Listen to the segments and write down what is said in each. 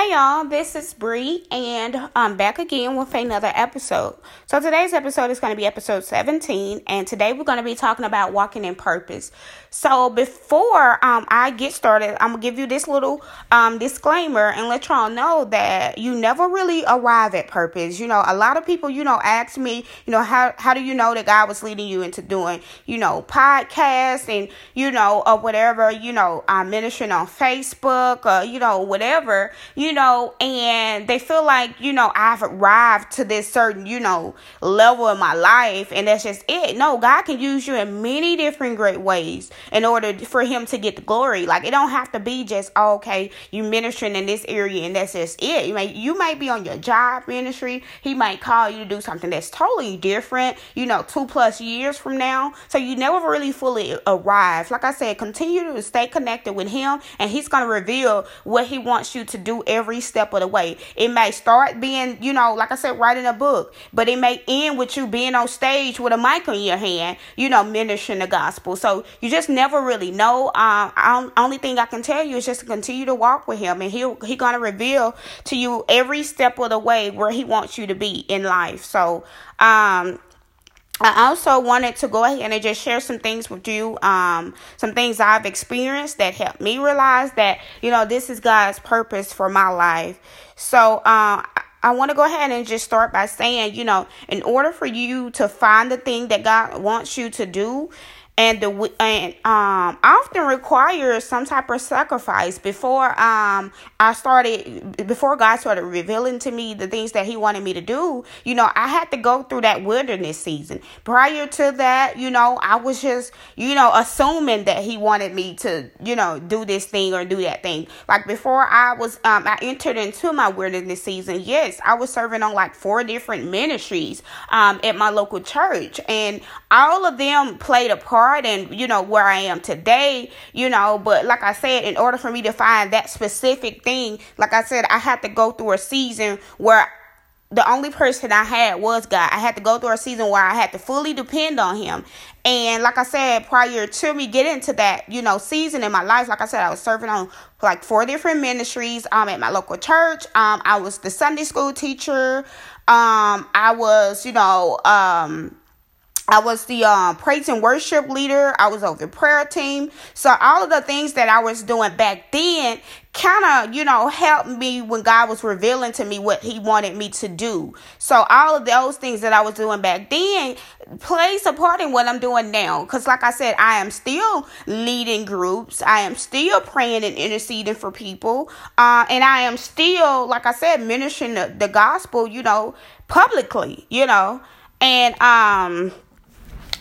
Hey y'all, this is Bree, and I'm back again with another episode. So today's episode is going to be episode 17, and today we're going to be talking about walking in purpose. So before um, I get started, I'm gonna give you this little um, disclaimer and let y'all know that you never really arrive at purpose. You know, a lot of people, you know, ask me, you know, how how do you know that God was leading you into doing, you know, podcasts and you know, or whatever, you know, I'm ministering on Facebook or you know, whatever you know, and they feel like, you know, I've arrived to this certain, you know, level in my life and that's just it. No, God can use you in many different great ways in order for him to get the glory. Like it don't have to be just oh, okay, you ministering in this area and that's just it. You may you might be on your job ministry. He might call you to do something that's totally different, you know, two plus years from now. So you never really fully arrive. Like I said, continue to stay connected with him and he's gonna reveal what he wants you to do every step of the way. It may start being, you know, like I said, writing a book, but it may end with you being on stage with a mic in your hand, you know, ministering the gospel. So you just never really know. Um, only thing I can tell you is just to continue to walk with him, and he'll he gonna reveal to you every step of the way where he wants you to be in life. So, um, I also wanted to go ahead and just share some things with you, um, some things I've experienced that helped me realize that, you know, this is God's purpose for my life. So, uh, I want to go ahead and just start by saying, you know, in order for you to find the thing that God wants you to do, and the and um often requires some type of sacrifice before um I started before God started revealing to me the things that he wanted me to do you know I had to go through that wilderness season. Prior to that you know I was just you know assuming that he wanted me to you know do this thing or do that thing. Like before I was um I entered into my wilderness season yes I was serving on like four different ministries um at my local church. And all of them played a part and you know where I am today, you know, but like I said, in order for me to find that specific thing, like I said, I had to go through a season where the only person I had was God. I had to go through a season where I had to fully depend on Him. And like I said, prior to me getting to that, you know, season in my life, like I said, I was serving on like four different ministries um at my local church. Um I was the Sunday school teacher. Um I was, you know, um I was the um, praise and worship leader. I was over the prayer team. So all of the things that I was doing back then kind of, you know, helped me when God was revealing to me what he wanted me to do. So all of those things that I was doing back then plays a part in what I'm doing now. Cause like I said, I am still leading groups. I am still praying and interceding for people. Uh, and I am still, like I said, ministering the, the gospel, you know, publicly, you know, and, um,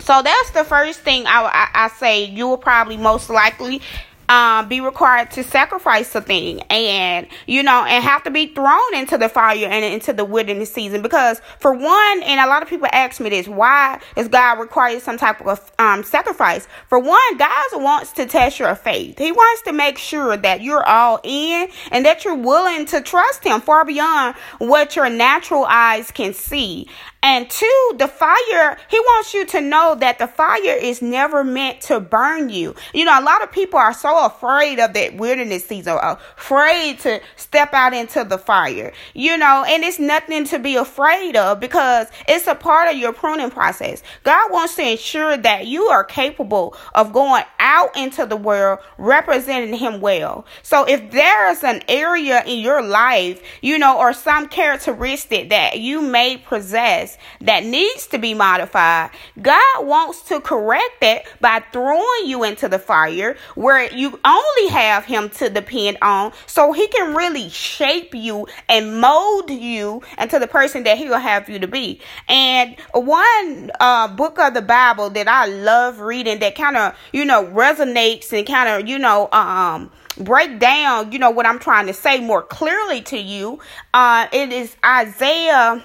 so that's the first thing I, I, I say you will probably most likely um, be required to sacrifice a thing. And you know and have to be thrown into the fire and into the wilderness season. Because for one and a lot of people ask me this why does god require some type of um, sacrifice? For one god wants to test your faith. He wants to make sure that you're all in and that you're willing to trust him far beyond what your natural eyes can see and two, the fire, he wants you to know that the fire is never meant to burn you. You know, a lot of people are so afraid of that wilderness season, afraid to step out into the fire, you know, and it's nothing to be afraid of because it's a part of your pruning process. God wants to ensure that you are capable of going out into the world representing Him well. So if there is an area in your life, you know, or some characteristic that you may possess, that needs to be modified, God wants to correct that by throwing you into the fire where you only have Him to depend on so He can really shape you and mold you into the person that He will have you to be. And one uh, book of the Bible that I love reading that kind of, you know, resonates and kind of, you know, um, break down, you know, what I'm trying to say more clearly to you. Uh, it is Isaiah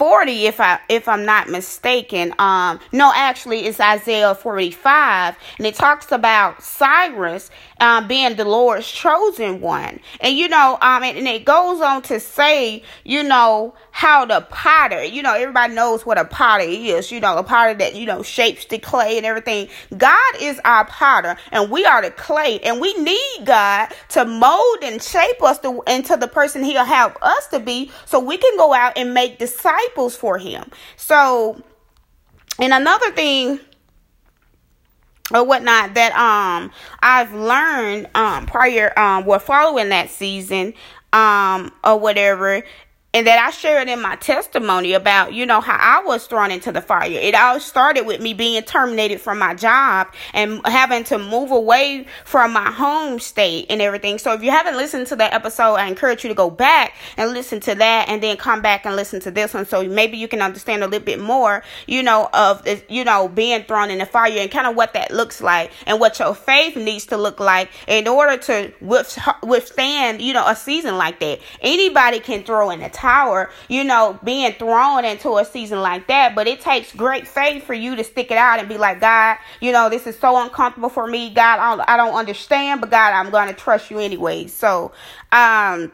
40 if I if I'm not mistaken. Um no actually it's Isaiah 45 and it talks about Cyrus um, being the Lord's chosen one. And you know, um, and, and it goes on to say, you know, how the potter, you know, everybody knows what a potter is, you know, a potter that, you know, shapes the clay and everything. God is our potter and we are the clay and we need God to mold and shape us to, into the person he'll have us to be so we can go out and make disciples for him. So, and another thing or whatnot that um I've learned um prior um well following that season um or whatever and that I shared in my testimony about, you know, how I was thrown into the fire. It all started with me being terminated from my job and having to move away from my home state and everything. So if you haven't listened to that episode, I encourage you to go back and listen to that and then come back and listen to this one. So maybe you can understand a little bit more, you know, of, the, you know, being thrown in the fire and kind of what that looks like and what your faith needs to look like in order to withstand, you know, a season like that. Anybody can throw in the tower, you know, being thrown into a season like that. But it takes great faith for you to stick it out and be like, God, you know, this is so uncomfortable for me. God, I don't, I don't understand, but God, I'm going to trust you anyway. So, um,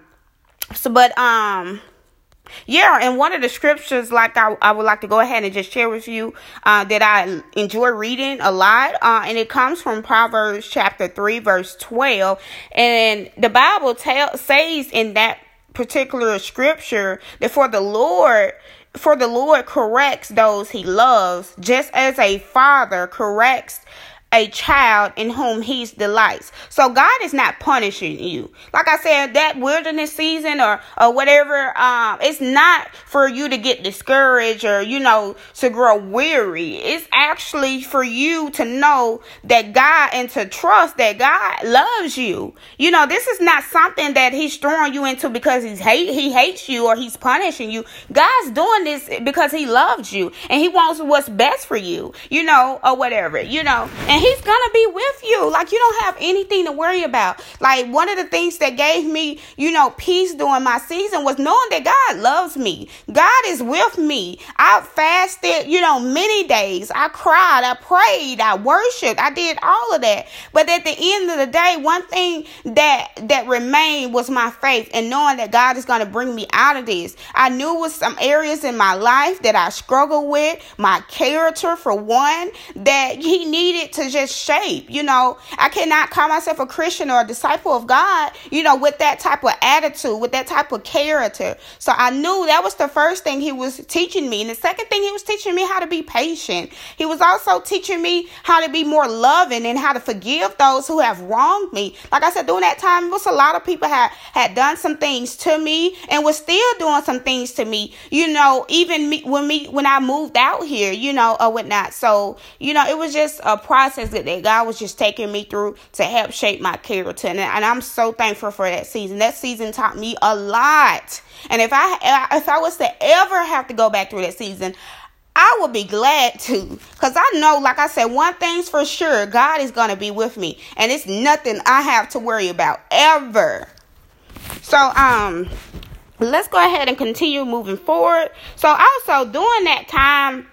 so, but, um, yeah, and one of the scriptures, like I, I would like to go ahead and just share with you, uh, that I enjoy reading a lot, uh, and it comes from Proverbs chapter 3, verse 12. And the Bible says in that particular scripture that for the Lord for the Lord corrects those he loves just as a father corrects a child in whom he delights. So God is not punishing you. Like I said, that wilderness season or, or whatever, um, it's not for you to get discouraged or, you know, to grow weary. It's actually for you to know that God and to trust that God loves you. You know, this is not something that he's throwing you into because he's hate, he hates you or he's punishing you. God's doing this because he loves you and he wants what's best for you, you know, or whatever, you know. And he's gonna be with you. Like you don't have anything to worry about. Like one of the things that gave me, you know, peace during my season was knowing that God loves me. God is with me. I fasted, you know, many days. I cried, I prayed, I worshiped, I did all of that. But at the end of the day, one thing that that remained was my faith and knowing that God is gonna bring me out of this. I knew was some areas in my life that I struggled with, my character for one, that he needed to just shape. You know, I cannot call myself a Christian or a disciple of God, you know, with that type of attitude, with that type of character. So I knew that was the first thing he was teaching me. And the second thing he was teaching me how to be patient. He was also teaching me how to be more loving and how to forgive those who have wronged me. Like I said, during that time, it was a lot of people had, had done some things to me and was still doing some things to me, you know, even me when me when I moved out here, you know, or whatnot. So, you know, it was just a process process that, that God was just taking me through to help shape my character. And, and I'm so thankful for that season. That season taught me a lot. And if I if I was to ever have to go back through that season, I would be glad to. Because I know, like I said, one thing's for sure God is going to be with me. And it's nothing I have to worry about ever. So, um, let's go ahead and continue moving forward. So, also during that time,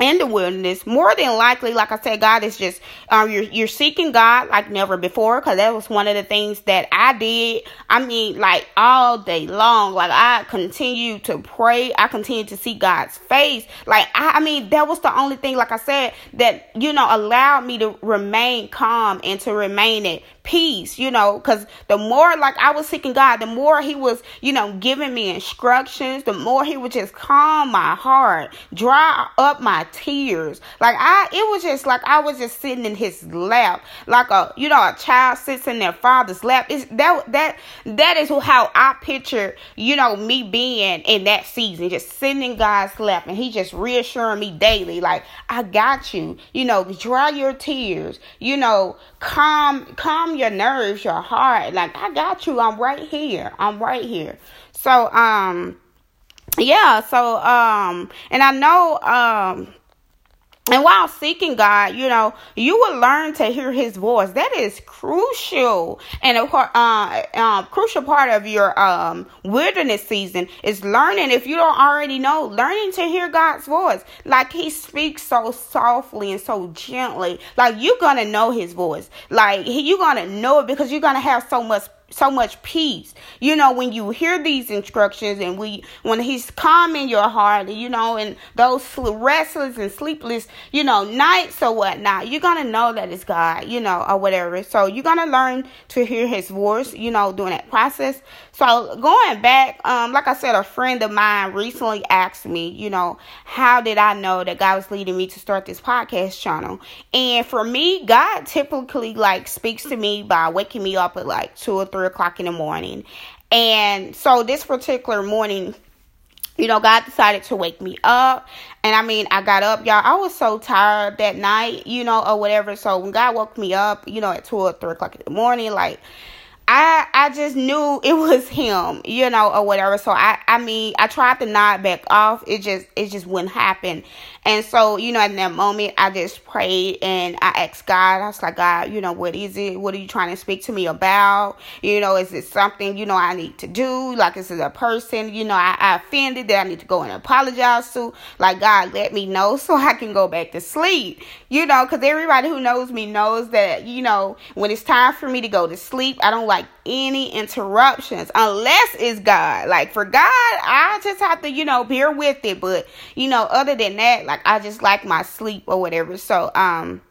in the wilderness, more than likely, like I said, God is just um, you're you're seeking God like never before because that was one of the things that I did. I mean, like all day long, like I continue to pray. I continue to see God's face. Like I, I mean, that was the only thing, like I said, that you know allowed me to remain calm and to remain at peace, you know, because the more like I was seeking God, the more He was, you know, giving me instructions, the more He would just calm my heart, dry up my tears. Like I, it was just like I was just sitting in His lap, like a, you know, a child sits in their father's lap. It's that that that is how I picture, you know, me being in that season, just sitting in God's lap, and He just reassuring me daily, like I got you, you know, dry your tears, you know, calm, calm your nerves, your heart. Like, I got you. I'm right here. I'm right here. So, um, yeah, so, um, and I know, um, and while seeking God, you know, you will learn to hear His voice. That is crucial, and a uh, um, crucial part of your um, wilderness season is learning. If you don't already know, learning to hear God's voice. Like He speaks so softly and so gently. Like you're gonna know His voice. Like you're gonna know it because you're gonna have so much so much peace. You know, when you hear these instructions and we when he's calm in your heart, you know, and those restless and sleepless, you know, nights or whatnot, you're gonna know that it's God, you know, or whatever. So you're gonna learn to hear his voice, you know, during that process. So going back, um, like I said, a friend of mine recently asked me, you know, how did I know that God was leading me to start this podcast channel? And for me, God typically like speaks to me by waking me up at like two or three o'clock in the morning. And so this particular morning, you know, God decided to wake me up. And I mean, I got up, y'all. I was so tired that night, you know, or whatever. So when God woke me up, you know, at two or three o'clock in the morning, like, I I just knew it was him, you know, or whatever. So I I mean I tried to nod back off. It just it just wouldn't happen. And so, you know, in that moment I just prayed and I asked God, I was like, God, you know, what is it? What are you trying to speak to me about? You know, is it something, you know, I need to do? Like is it a person, you know, I, I offended that I need to go and apologize to? Like God let me know so I can go back to sleep. You know, because everybody who knows me knows that, you know, when it's time for me to go to sleep, I don't like any interruptions unless it's God. Like for God, I just have to, you know, bear with it. But, you know, other than that, like I just like my sleep or whatever. So, um,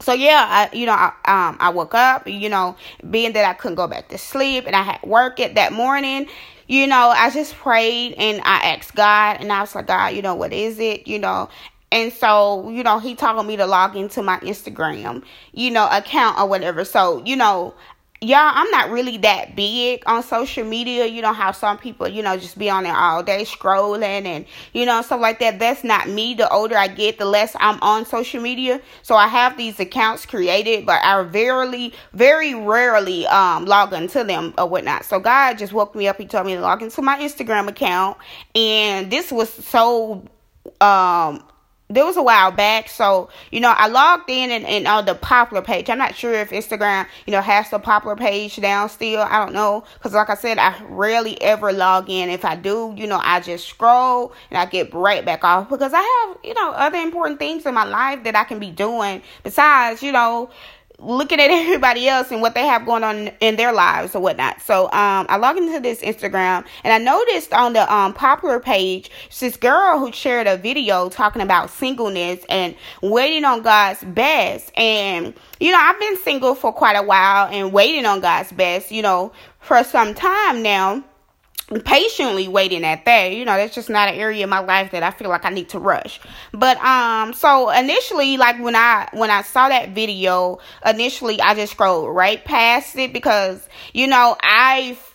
so yeah, I you know I um I woke up, you know, being that I couldn't go back to sleep and I had work it that morning, you know, I just prayed and I asked God and I was like, God, you know, what is it? You know, and so, you know, he told me to log into my Instagram, you know, account or whatever. So, you know, y'all i'm not really that big on social media. You know how some people you know just be on there all day scrolling and you know stuff like that. That's not me. The older i get the less i'm on social media. So i have these accounts created but i very very rarely um log into them or whatnot. So god just woke me up. He told me to log into my instagram account. And this was so um there was a while back. So, you know, I logged in and, and on the popular page. I'm not sure if Instagram, you know, has the popular page down still. I don't know. Because, like I said, I rarely ever log in. If I do, you know, I just scroll and I get right back off because I have, you know, other important things in my life that I can be doing besides, you know, looking at everybody else and what they have going on in their lives or whatnot. So um, I logged into this Instagram and I noticed on the um, popular page this girl who shared a video talking about singleness and waiting on God's best. And you know, I've been single for quite a while and waiting on God's best. You know, for some time now patiently waiting at that. You know, that's just not an area of my life that I feel like I need to rush. But um so initially like when I when I saw that video, initially I just scrolled right past it because you know, I've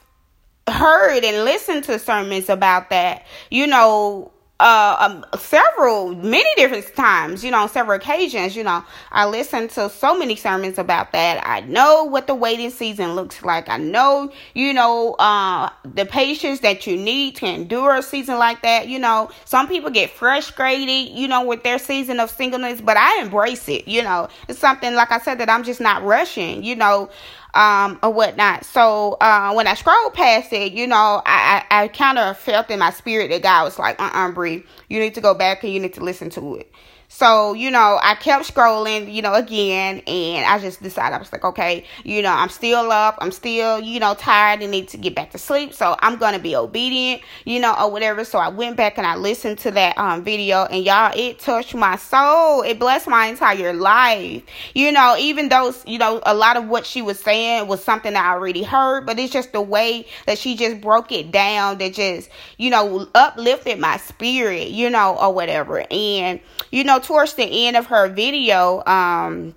heard and listened to sermons about that. You know, uh um, several many different times you know on several occasions you know. I listened to so many sermons about that. I know what the waiting season looks like. I know you know uh the patience that you need to endure a season like that you know. Some people get frustrated you know with their season of singleness but i embrace it you know. It's something like i said that i'm just not rushing you know um, or whatnot. So uh, when I scrolled past it, you know, I, I, I kind of felt in my spirit that God was like, uh uh-uh, Bree, you need to go back and you need to listen to it. So, you know, I kept scrolling, you know, again, and I just decided I was like, okay, you know, I'm still up, I'm still, you know, tired and need to get back to sleep. So I'm gonna be obedient, you know, or whatever. So I went back and I listened to that um video and y'all, it touched my soul. It blessed my entire life. You know, even though, you know, a lot of what she was saying was something I already heard, but it's just the way that she just broke it down that just, you know, uplifted my spirit, you know, or whatever. And, you know, towards the end of her video, um,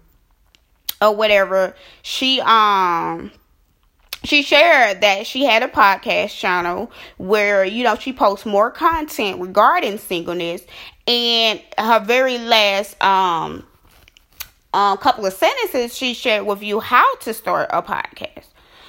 or whatever, she um she shared that she had a podcast channel where you know she posts more content regarding singleness. And her very last um um couple of sentences she shared with you how to start a podcast.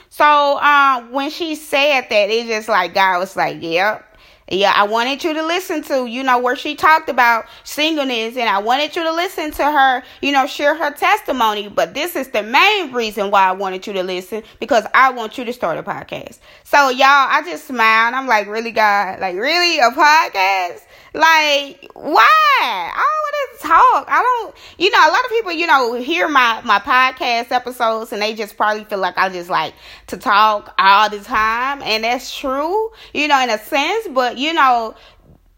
So um when she said that it just like God was like yep yeah, I wanted you to listen to, you know, where she talked about singleness and I wanted you to listen to her, you know, share her testimony. But this is the main reason why I wanted you to listen because I want you to start a podcast. So y'all, I just smiled. I'm like, really, God? Like, really? A podcast? Like, why? I don't want to talk. I don't, you know, a lot of people, you know, hear my, my podcast episodes and they just probably feel like I just like to talk all the time. And that's true, you know, in a sense, but you know,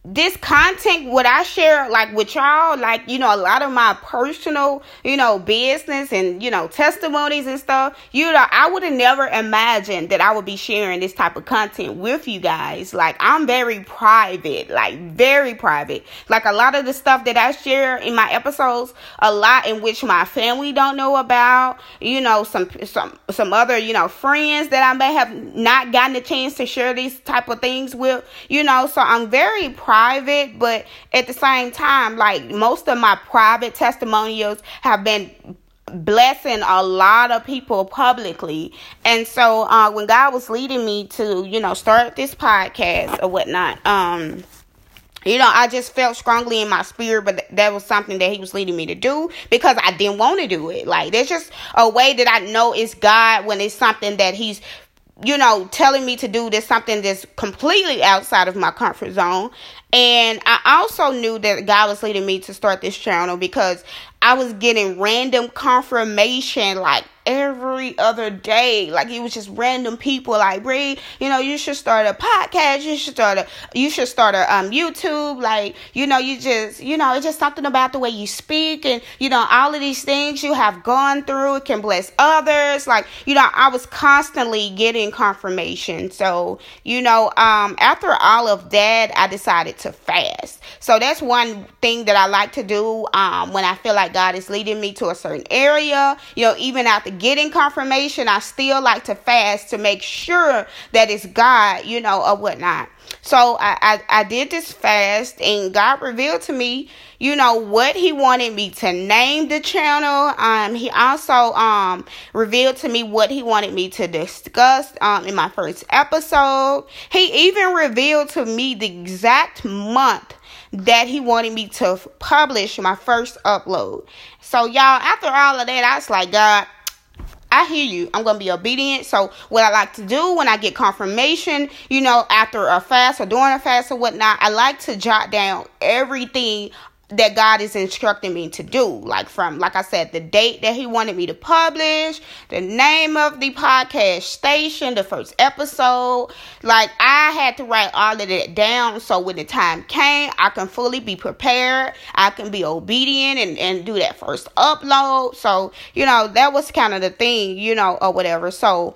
this content what i share like with y'all like you know a lot of my personal you know business and you know testimonies and stuff you know i would have never imagined that i would be sharing this type of content with you guys. Like i'm very private like very private. Like a lot of the stuff that i share in my episodes a lot in which my family don't know about you know some some some other you know friends that i may have not gotten a chance to share these type of things with you know. So i'm very private private, but at the same time, like most of my private testimonials have been blessing a lot of people publicly. And so uh, when God was leading me to, you know, start this podcast or whatnot, um, you know, I just felt strongly in my spirit, but that was something that he was leading me to do because I didn't want to do it. Like, there's just a way that I know it's God when it's something that he's you know, telling me to do this something that's completely outside of my comfort zone. And I also knew that God was leading me to start this channel because I was getting random confirmation like every other day. Like it was just random people like, Bree, you know, you should start a podcast. You should start a, you should start a um YouTube. Like, you know, you just, you know, it's just something about the way you speak and, you know, all of these things you have gone through. It can bless others. Like, you know, I was constantly getting confirmation. So, you know, um, after all of that, I decided to fast. So that's one thing that I like to do, um, when I feel like God is leading me to a certain area. You know, even after getting confirmation, I still like to fast to make sure that it's God, you know, or whatnot. So I, I, I did this fast and God revealed to me, you know, what he wanted me to name the channel. Um, he also um revealed to me what he wanted me to discuss um in my first episode. He even revealed to me the exact month that he wanted me to publish my first upload. So y'all, after all of that, I was like, God, I hear you. I'm going to be obedient. So, what I like to do when I get confirmation, you know, after a fast or during a fast or whatnot, I like to jot down everything that God is instructing me to do. Like from, like I said, the date that He wanted me to publish, the name of the podcast station, the first episode. Like I had to write all of that down so when the time came, I can fully be prepared. I can be obedient and, and do that first upload. So, you know, that was kind of the thing, you know, or whatever. So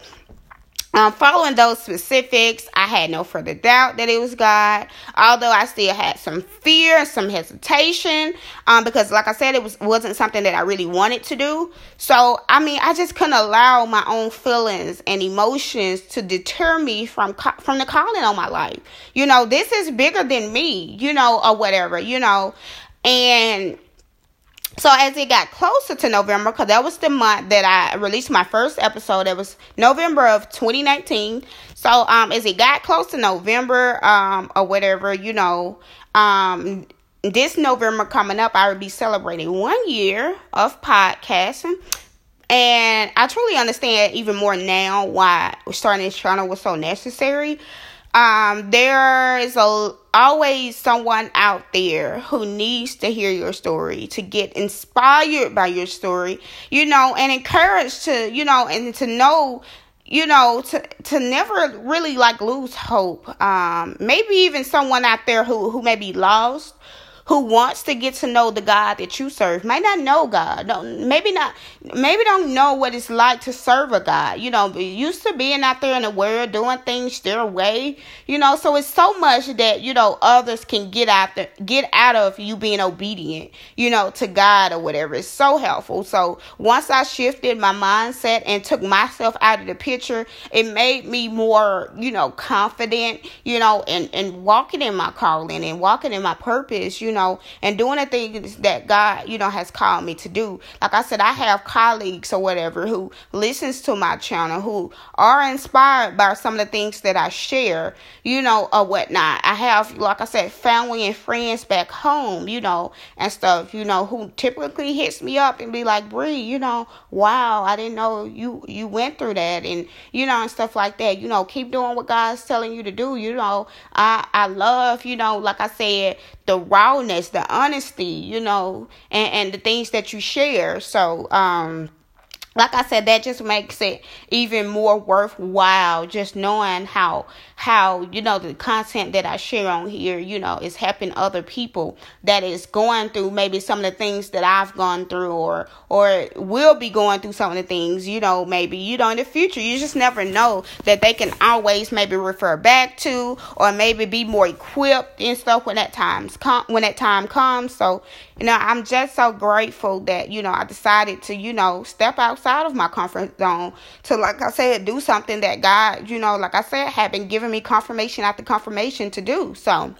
um, following those specifics, I had no further doubt that it was God. Although I still had some fear, some hesitation, um, because like I said, it was wasn't something that I really wanted to do. So I mean, I just couldn't allow my own feelings and emotions to deter me from from the calling on my life. You know, this is bigger than me. You know, or whatever. You know, and so as it got closer to November, because that was the month that I released my first episode, it was November of 2019. So um, as it got close to November um, or whatever, you know, um, this November coming up, I will be celebrating one year of podcasting. And I truly understand even more now why starting this channel was so necessary. Um, there is a always someone out there who needs to hear your story, to get inspired by your story, you know, and encouraged to, you know, and to know you know to to never really like lose hope. Um maybe even someone out there who who may be lost who wants to get to know the God that you serve may not know God. No, maybe not. Maybe don't know what it's like to serve a God. You know, used to being out there in the world doing things their way. You know, so it's so much that you know others can get out there, get out of you being obedient. You know, to God or whatever. It's so helpful. So once I shifted my mindset and took myself out of the picture, it made me more, you know, confident. You know, and and walking in my calling and walking in my purpose. You know, and doing the things that God, you know, has called me to do. Like I said, I have colleagues or whatever who listens to my channel, who are inspired by some of the things that I share, you know, or whatnot. I have, like I said, family and friends back home, you know, and stuff, you know, who typically hits me up and be like, Bree, you know, wow, I didn't know you you went through that and you know and stuff like that. You know, keep doing what God's telling you to do. You know, I I love, you know, like I said, the rawness, the honesty, you know, and, and the things that you share. So, um like I said, that just makes it even more worthwhile just knowing how how you know the content that I share on here, you know, is helping other people that is going through maybe some of the things that I've gone through or or will be going through some of the things, you know, maybe you know in the future. You just never know that they can always maybe refer back to or maybe be more equipped and stuff when that times come when that time comes. So, you know, I'm just so grateful that, you know, I decided to, you know, step outside of my comfort zone to, like I said, do something that God, you know, like I said, had been giving me confirmation after confirmation to do. So,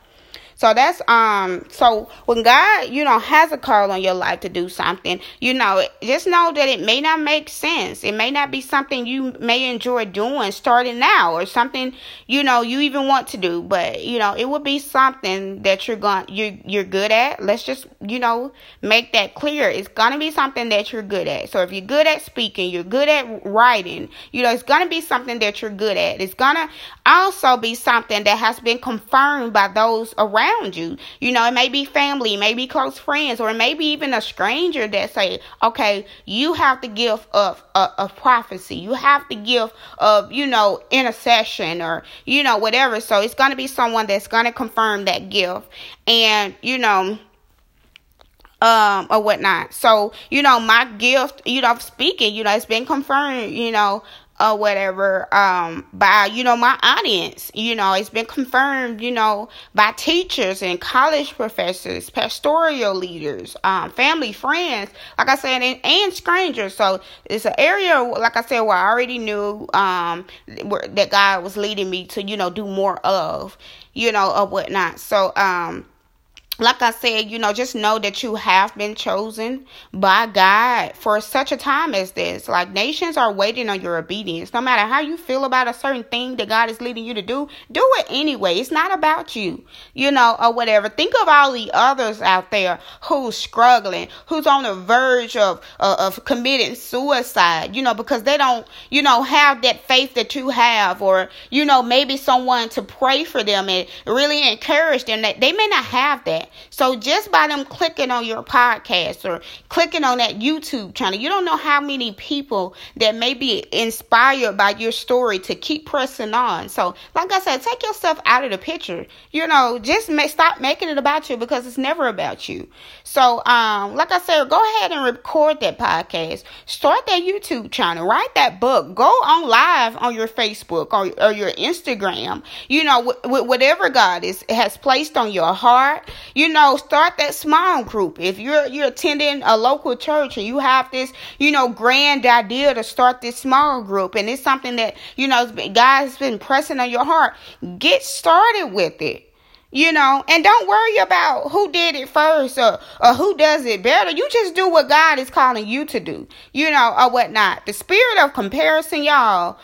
so that's um so when God, you know, has a call on your life to do something, you know, just know that it may not make sense. It may not be something you may enjoy doing starting now or something, you know, you even want to do, but you know, it would be something that you're going you you're good at. Let's just, you know, make that clear. It's going to be something that you're good at. So if you're good at speaking, you're good at writing, you know, it's going to be something that you're good at. It's going to also be something that has been confirmed by those around around you. You know, it may be family, maybe close friends, or maybe even a stranger that say, okay, you have the gift of, of, of prophecy. You have the gift of, you know, intercession or, you know, whatever. So it's going to be someone that's going to confirm that gift. And, you know, um or whatnot. So, you know, my gift, you know, speaking, you know, it's been confirmed, you know, or whatever um by you know my audience. You know it's been confirmed you know by teachers and college professors pastoral leaders um family friends like i said and, and strangers. So it's an area like i said where i already knew um where, that god was leading me to you know do more of you know or whatnot. So um like I said, you know, just know that you have been chosen by God for such a time as this. Like nations are waiting on your obedience. No matter how you feel about a certain thing that God is leading you to do, do it anyway. It's not about you, you know, or whatever. Think of all the others out there who's struggling, who's on the verge of uh, of committing suicide, you know, because they don't, you know, have that faith that you have, or you know, maybe someone to pray for them and really encourage them. That they may not have that. So just by them clicking on your podcast or clicking on that YouTube channel, you don't know how many people that may be inspired by your story to keep pressing on. So, like I said, take yourself out of the picture. You know, just stop making it about you because it's never about you. So, um, like I said, go ahead and record that podcast. Start that YouTube channel. Write that book. Go on live on your Facebook or, or your Instagram. You know, with whatever God is has placed on your heart you know, start that small group. If you're you're attending a local church and you have this, you know, grand idea to start this small group, and it's something that you know God's been pressing on your heart, get started with it. You know, and don't worry about who did it first or, or who does it better. You just do what God is calling you to do, you know, or whatnot. The spirit of comparison, y'all,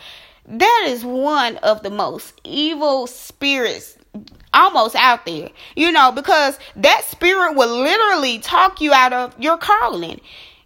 that is one of the most evil spirits almost out there, you know, because that spirit will literally talk you out of your calling.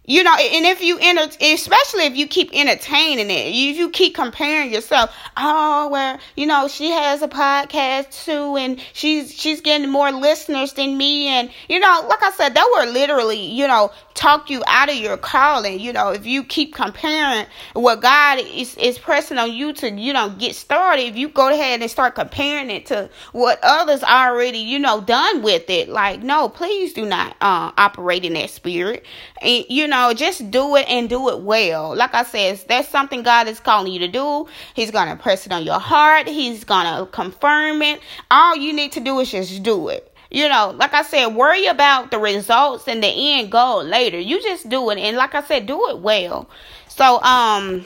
You know, and if you enter, especially if you keep entertaining it, if you keep comparing yourself, oh, well, you know, she has a podcast too, and she's she's getting more listeners than me, and you know, like I said, that were literally, you know, talk you out of your calling. You know, if you keep comparing what God is, is pressing on you to, you know, get started, if you go ahead and start comparing it to what others already, you know, done with it, like, no, please do not uh, operate in that spirit. And, you know, just do it and do it well. Like I said, that's something God is calling you to do. He's going to press it on your heart. He's going to confirm it. All you need to do is just do it. You know, like I said, worry about the results and the end goal later. You just do it, and like I said, do it well. So, um,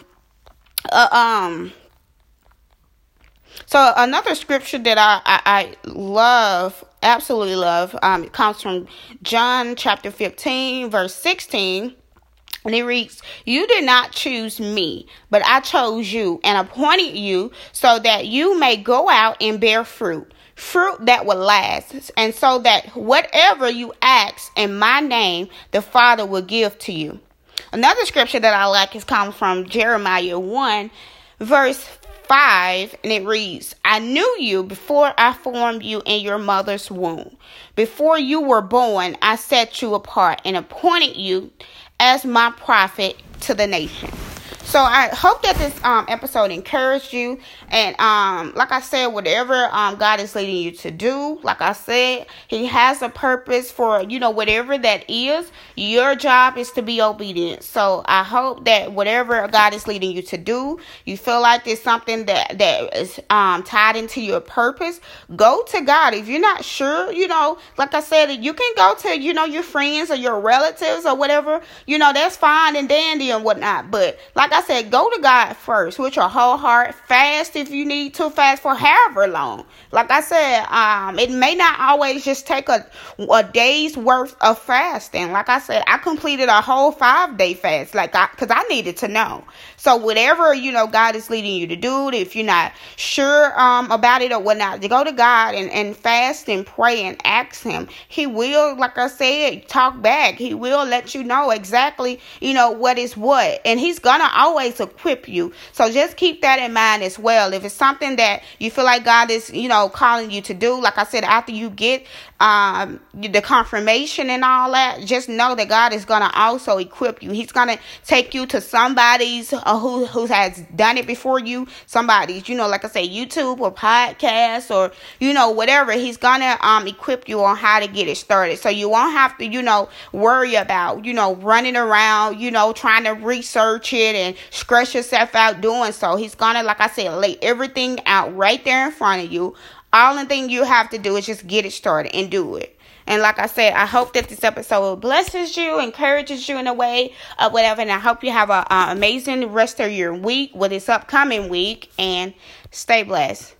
uh, um, so another scripture that I, I, I love absolutely love. Um, comes from John chapter 15, verse 16. And it reads, You did not choose me, but I chose you and appointed you so that you may go out and bear fruit, fruit that will last, and so that whatever you ask in my name, the Father will give to you. Another scripture that I like is coming from Jeremiah 1, verse 5, and it reads, I knew you before I formed you in your mother's womb. Before you were born, I set you apart and appointed you as my prophet to the nation. So I hope that this um, episode encouraged you. And um, like I said, whatever um, God is leading you to do, like I said, He has a purpose for you know whatever that is. Your job is to be obedient. So I hope that whatever God is leading you to do, you feel like there's something that that is um, tied into your purpose. Go to God. If you're not sure, you know, like I said, you can go to you know your friends or your relatives or whatever. You know that's fine and dandy and whatnot. But like I I said, go to God first with your whole heart. Fast if you need to. Fast for however long. Like I said, um, it may not always just take a a day's worth of fasting. Like I said, I completed a whole five day fast. Like I, cause I needed to know. So whatever you know God is leading you to do, if you're not sure um about it or whatnot, to go to God and and fast and pray and ask Him. He will, like I said, talk back. He will let you know exactly you know what is what, and He's gonna always always equip you. So just keep that in mind as well. If it's something that you feel like God is, you know, calling you to do, like I said, after you get um, the confirmation and all that, just know that God is going to also equip you. He's going to take you to somebody's uh, who who has done it before you. Somebody's, you know, like I say, YouTube or podcast or you know whatever. He's going to um equip you on how to get it started, so you won't have to, you know, worry about you know running around, you know, trying to research it and stress yourself out doing so. He's gonna, like I said, lay everything out right there in front of you. All the thing you have to do is just get it started and do it. And like I said, I hope that this episode blesses you, encourages you in a way of whatever. And I hope you have an amazing rest of your week with this upcoming week. And stay blessed.